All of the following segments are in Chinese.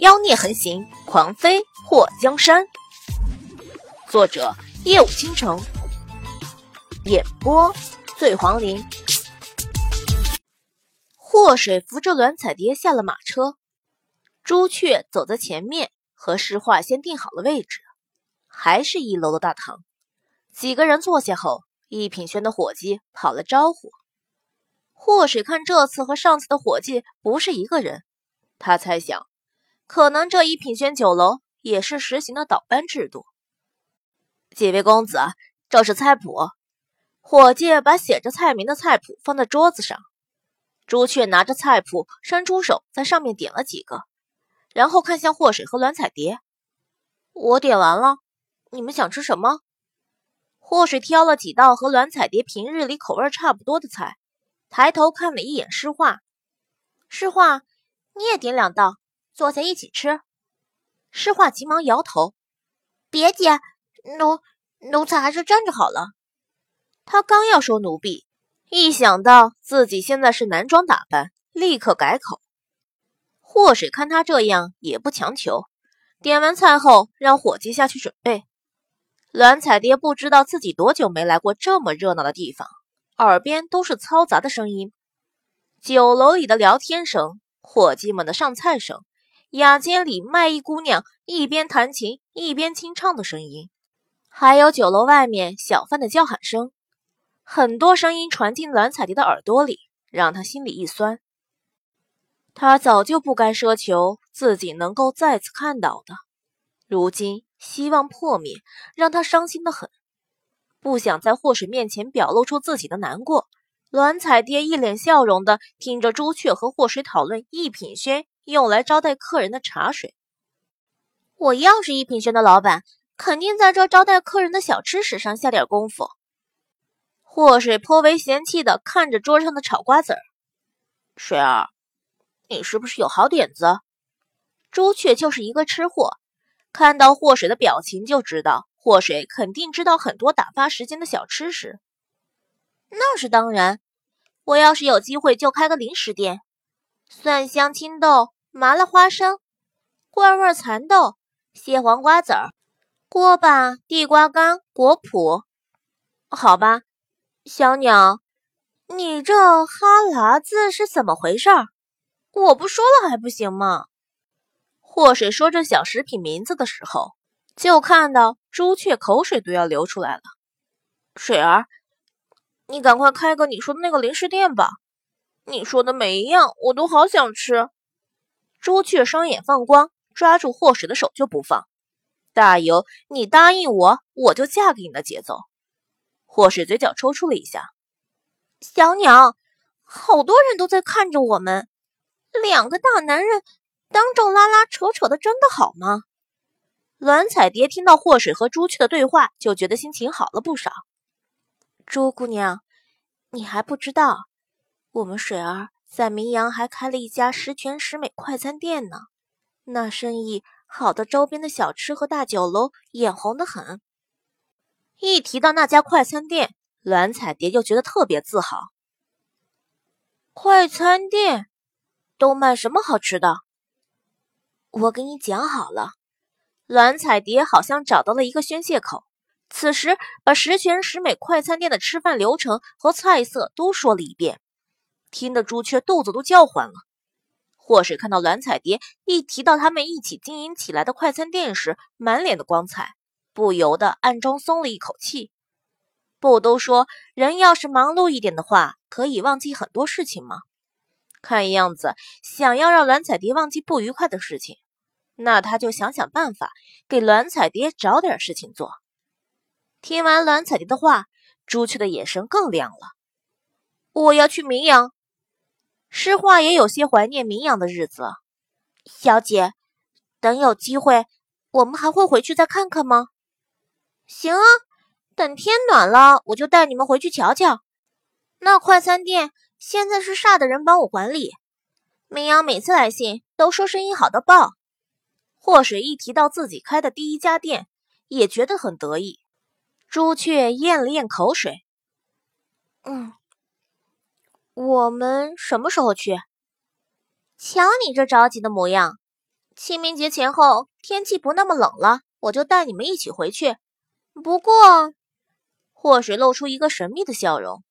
妖孽横行，狂飞祸江山。作者：夜舞倾城，演播：醉黄林。祸水扶着栾彩蝶下了马车，朱雀走在前面，和诗画先定好了位置，还是一楼的大堂。几个人坐下后，一品轩的伙计跑了招呼。祸水看这次和上次的伙计不是一个人，他猜想。可能这一品轩酒楼也是实行的倒班制度。几位公子，这是菜谱。伙计把写着菜名的菜谱放在桌子上。朱雀拿着菜谱，伸出手在上面点了几个，然后看向祸水和栾彩蝶：“我点完了，你们想吃什么？”祸水挑了几道和栾彩蝶平日里口味差不多的菜，抬头看了一眼诗画：“诗画，你也点两道。”坐下一起吃，诗画急忙摇头：“别姐，奴奴才还是站着好了。”他刚要说奴婢，一想到自己现在是男装打扮，立刻改口。祸水看他这样，也不强求。点完菜后，让伙计下去准备。栾彩蝶不知道自己多久没来过这么热闹的地方，耳边都是嘈杂的声音，酒楼里的聊天声，伙计们的上菜声。雅间里卖艺姑娘一边弹琴一边清唱的声音，还有酒楼外面小贩的叫喊声，很多声音传进蓝彩蝶的耳朵里，让她心里一酸。她早就不该奢求自己能够再次看到的，如今希望破灭，让她伤心的很，不想在祸水面前表露出自己的难过。栾彩蝶一脸笑容的听着朱雀和祸水讨论一品轩。用来招待客人的茶水。我要是一品轩的老板，肯定在这招待客人的小吃食上下点功夫。祸水颇为嫌弃的看着桌上的炒瓜子儿，水儿，你是不是有好点子？朱雀就是一个吃货，看到祸水的表情就知道祸水肯定知道很多打发时间的小吃食。那是当然，我要是有机会就开个零食店，蒜香青豆。麻辣花生、怪味蚕豆、蟹黄瓜子儿、锅巴、地瓜干、果脯，好吧，小鸟，你这哈喇子是怎么回事？我不说了还不行吗？祸水说这小食品名字的时候，就看到朱雀口水都要流出来了。水儿，你赶快开个你说的那个零食店吧，你说的每一样我都好想吃。朱雀双眼放光，抓住祸水的手就不放。大有你答应我，我就嫁给你的节奏。祸水嘴角抽搐了一下。小鸟，好多人都在看着我们，两个大男人当众拉拉扯扯的，真的好吗？栾彩蝶听到祸水和朱雀的对话，就觉得心情好了不少。朱姑娘，你还不知道，我们水儿。在明阳还开了一家十全十美快餐店呢，那生意好的，周边的小吃和大酒楼眼红的很。一提到那家快餐店，栾彩蝶就觉得特别自豪。快餐店都卖什么好吃的？我给你讲好了。栾彩蝶好像找到了一个宣泄口，此时把十全十美快餐店的吃饭流程和菜色都说了一遍。听得朱雀肚子都叫唤了。祸水看到栾彩蝶一提到他们一起经营起来的快餐店时，满脸的光彩，不由得暗中松了一口气。不都说人要是忙碌一点的话，可以忘记很多事情吗？看样子想要让栾彩蝶忘记不愉快的事情，那他就想想办法给栾彩蝶找点事情做。听完栾彩蝶的话，朱雀的眼神更亮了。我要去明阳。诗画也有些怀念明阳的日子，小姐，等有机会，我们还会回去再看看吗？行啊，等天暖了，我就带你们回去瞧瞧。那快餐店现在是煞的人帮我管理，明阳每次来信都说生意好到爆。祸水一提到自己开的第一家店，也觉得很得意。朱雀咽了咽口水，嗯。我们什么时候去？瞧你这着急的模样，清明节前后天气不那么冷了，我就带你们一起回去。不过，祸水露出一个神秘的笑容。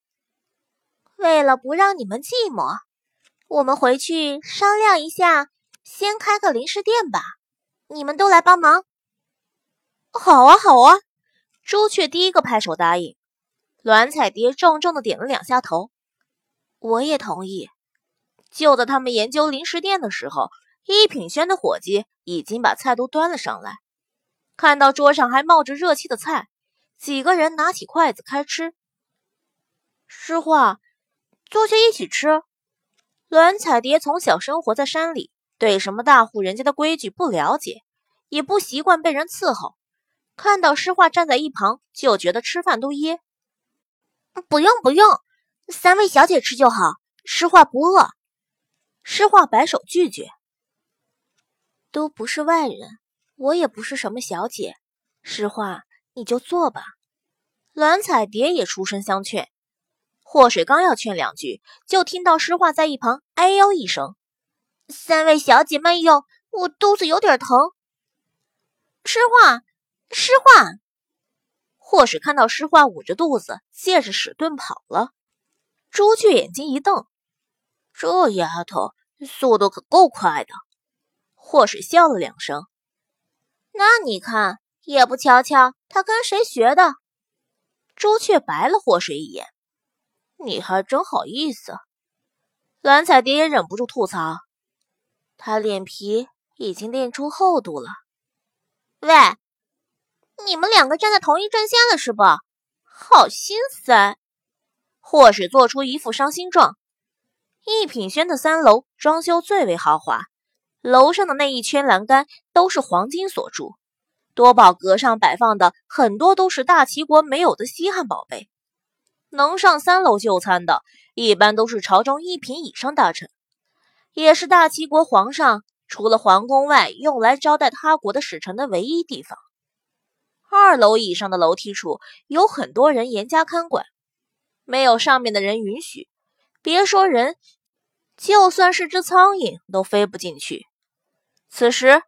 为了不让你们寂寞，我们回去商量一下，先开个零食店吧。你们都来帮忙。好啊，好啊！朱雀第一个拍手答应。栾彩蝶重重的点了两下头。我也同意。就在他们研究零食店的时候，一品轩的伙计已经把菜都端了上来。看到桌上还冒着热气的菜，几个人拿起筷子开吃。诗画，坐下一起吃。栾彩蝶从小生活在山里，对什么大户人家的规矩不了解，也不习惯被人伺候。看到诗画站在一旁，就觉得吃饭都噎。不用不用，三位小姐吃就好，诗画不饿。诗画摆手拒绝。都不是外人，我也不是什么小姐，诗画你就坐吧。栾彩蝶也出声相劝。祸水刚要劝两句，就听到诗画在一旁哎呦一声：“三位小姐慢用，我肚子有点疼。”诗画，诗画。祸水看到诗画捂着肚子，借着屎遁跑了。朱雀眼睛一瞪。这丫头速度可够快的，祸水笑了两声。那你看，也不瞧瞧她跟谁学的。朱雀白了祸水一眼，你还真好意思。蓝彩蝶也忍不住吐槽，她脸皮已经练出厚度了。喂，你们两个站在同一阵线了是不？好心塞。或是做出一副伤心状。一品轩的三楼装修最为豪华，楼上的那一圈栏杆都是黄金所铸，多宝阁上摆放的很多都是大齐国没有的稀罕宝贝。能上三楼就餐的，一般都是朝中一品以上大臣，也是大齐国皇上除了皇宫外用来招待他国的使臣的唯一地方。二楼以上的楼梯处有很多人严加看管，没有上面的人允许，别说人。就算是只苍蝇都飞不进去。此时，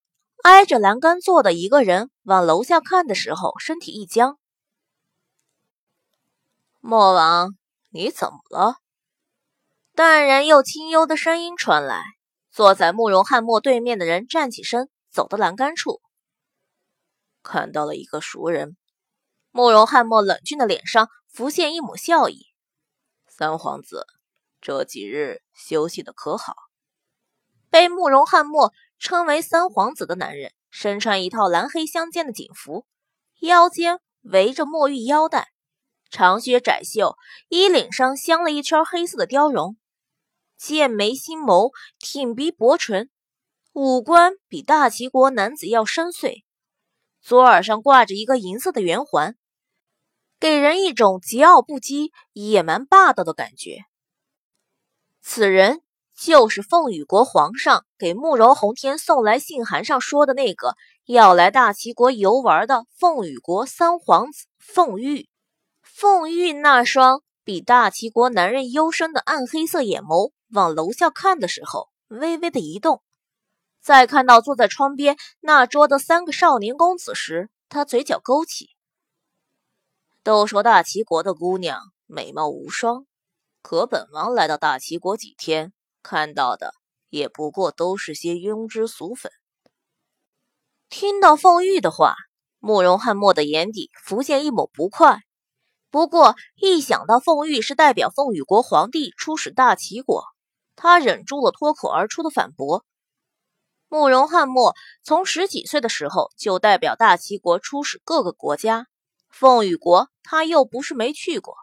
挨着栏杆坐的一个人往楼下看的时候，身体一僵。莫王，你怎么了？淡然又清幽的声音传来。坐在慕容翰墨对面的人站起身，走到栏杆处，看到了一个熟人。慕容翰墨冷峻的脸上浮现一抹笑意。三皇子。这几日休息的可好？被慕容翰墨称为三皇子的男人，身穿一套蓝黑相间的锦服，腰间围着墨玉腰带，长靴窄袖，衣领上镶了一圈黑色的貂绒，剑眉星眸，挺鼻薄唇，五官比大齐国男子要深邃，左耳上挂着一个银色的圆环，给人一种桀骜不羁、野蛮霸道的感觉。此人就是凤羽国皇上给慕容宏天送来信函上说的那个要来大齐国游玩的凤羽国三皇子凤玉。凤玉那双比大齐国男人幽深的暗黑色眼眸往楼下看的时候，微微的移动。在看到坐在窗边那桌的三个少年公子时，他嘴角勾起。都说大齐国的姑娘美貌无双。可本王来到大齐国几天，看到的也不过都是些庸脂俗粉。听到凤玉的话，慕容翰墨的眼底浮现一抹不快。不过一想到凤玉是代表凤羽国皇帝出使大齐国，他忍住了脱口而出的反驳。慕容翰墨从十几岁的时候就代表大齐国出使各个国家，凤羽国他又不是没去过。